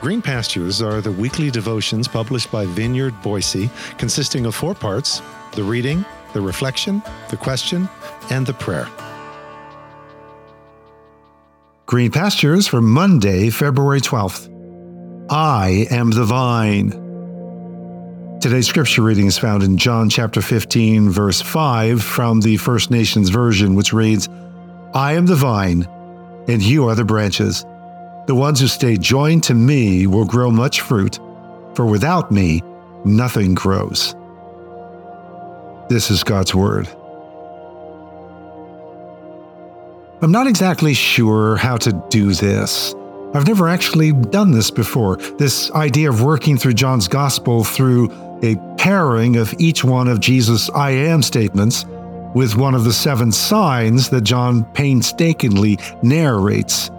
Green Pastures are the weekly devotions published by Vineyard Boise, consisting of four parts the reading, the reflection, the question, and the prayer. Green Pastures for Monday, February 12th. I am the vine. Today's scripture reading is found in John chapter 15, verse 5 from the First Nations version, which reads, I am the vine, and you are the branches. The ones who stay joined to me will grow much fruit, for without me, nothing grows. This is God's Word. I'm not exactly sure how to do this. I've never actually done this before. This idea of working through John's Gospel through a pairing of each one of Jesus' I am statements with one of the seven signs that John painstakingly narrates.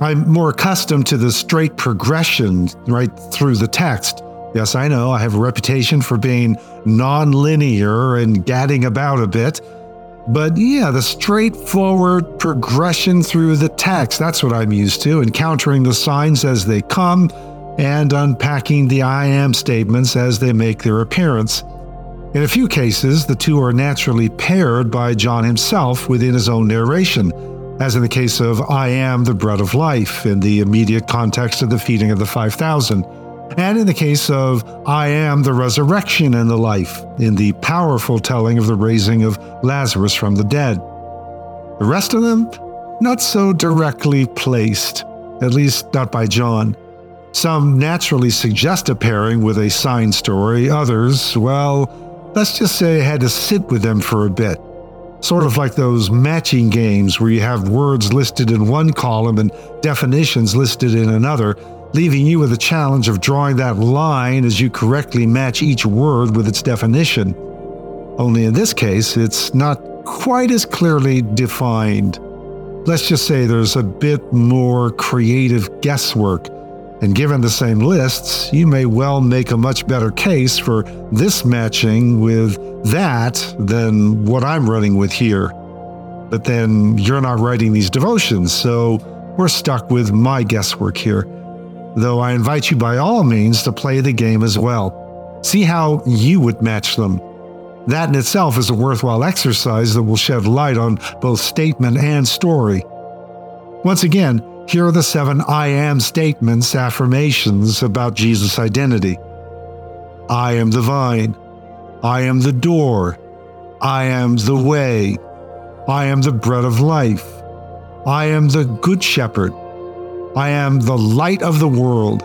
I'm more accustomed to the straight progression right through the text. Yes, I know I have a reputation for being non-linear and gadding about a bit. But yeah, the straightforward progression through the text, that's what I'm used to, encountering the signs as they come and unpacking the I am statements as they make their appearance. In a few cases, the two are naturally paired by John himself within his own narration as in the case of I am the bread of life in the immediate context of the feeding of the 5,000, and in the case of I am the resurrection and the life in the powerful telling of the raising of Lazarus from the dead. The rest of them, not so directly placed, at least not by John. Some naturally suggest a pairing with a sign story, others, well, let's just say I had to sit with them for a bit Sort of like those matching games where you have words listed in one column and definitions listed in another, leaving you with the challenge of drawing that line as you correctly match each word with its definition. Only in this case, it's not quite as clearly defined. Let's just say there's a bit more creative guesswork and given the same lists, you may well make a much better case for this matching with that than what I'm running with here. But then you're not writing these devotions, so we're stuck with my guesswork here. Though I invite you by all means to play the game as well. See how you would match them. That in itself is a worthwhile exercise that will shed light on both statement and story. Once again, here are the seven I am statements, affirmations about Jesus' identity I am the vine. I am the door. I am the way. I am the bread of life. I am the good shepherd. I am the light of the world.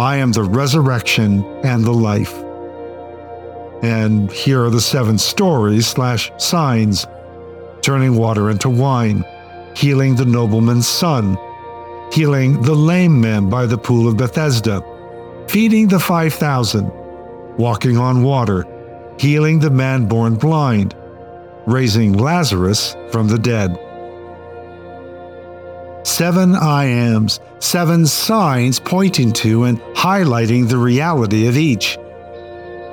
I am the resurrection and the life. And here are the seven stories slash signs turning water into wine, healing the nobleman's son, healing the lame man by the pool of Bethesda, feeding the 5,000, walking on water, healing the man born blind, raising Lazarus from the dead. Seven I ams, seven signs pointing to and highlighting the reality of each,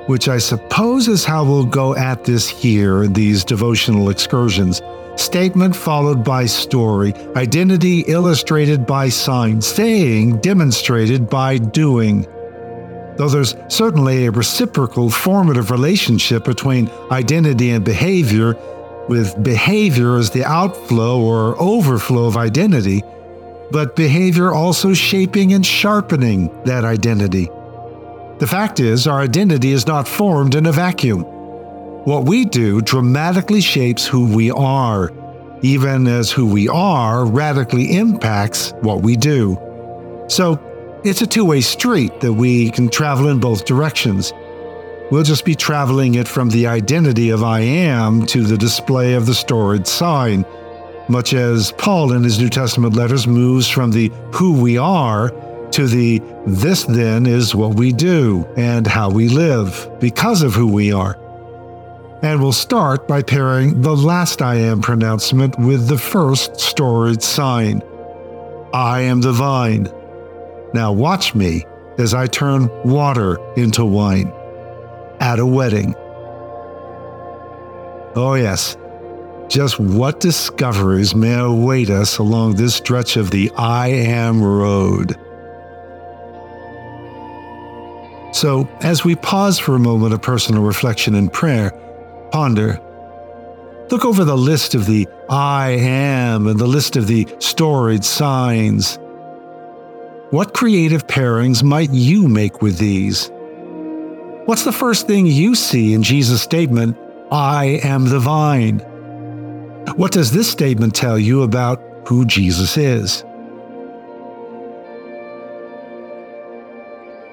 which I suppose is how we'll go at this here in these devotional excursions statement followed by story, identity illustrated by sign, saying demonstrated by doing. Though there's certainly a reciprocal formative relationship between identity and behavior, with behavior as the outflow or overflow of identity, but behavior also shaping and sharpening that identity. The fact is, our identity is not formed in a vacuum. What we do dramatically shapes who we are, even as who we are radically impacts what we do. So, it's a two way street that we can travel in both directions. We'll just be traveling it from the identity of I am to the display of the stored sign, much as Paul in his New Testament letters moves from the who we are to the this then is what we do and how we live because of who we are. And we'll start by pairing the last I am pronouncement with the first stored sign I am the vine. Now watch me as I turn water into wine at a wedding. Oh, yes. Just what discoveries may await us along this stretch of the I Am Road. So, as we pause for a moment of personal reflection and prayer, ponder. Look over the list of the I am and the list of the storied signs. What creative pairings might you make with these? What's the first thing you see in Jesus' statement, I am the vine? What does this statement tell you about who Jesus is?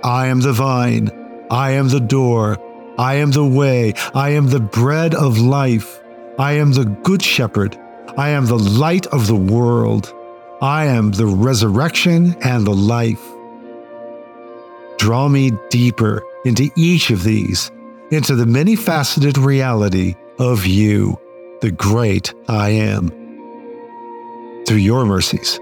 I am the vine. I am the door. I am the way. I am the bread of life. I am the good shepherd. I am the light of the world. I am the resurrection and the life. Draw me deeper into each of these, into the many faceted reality of you, the great I am. Through your mercies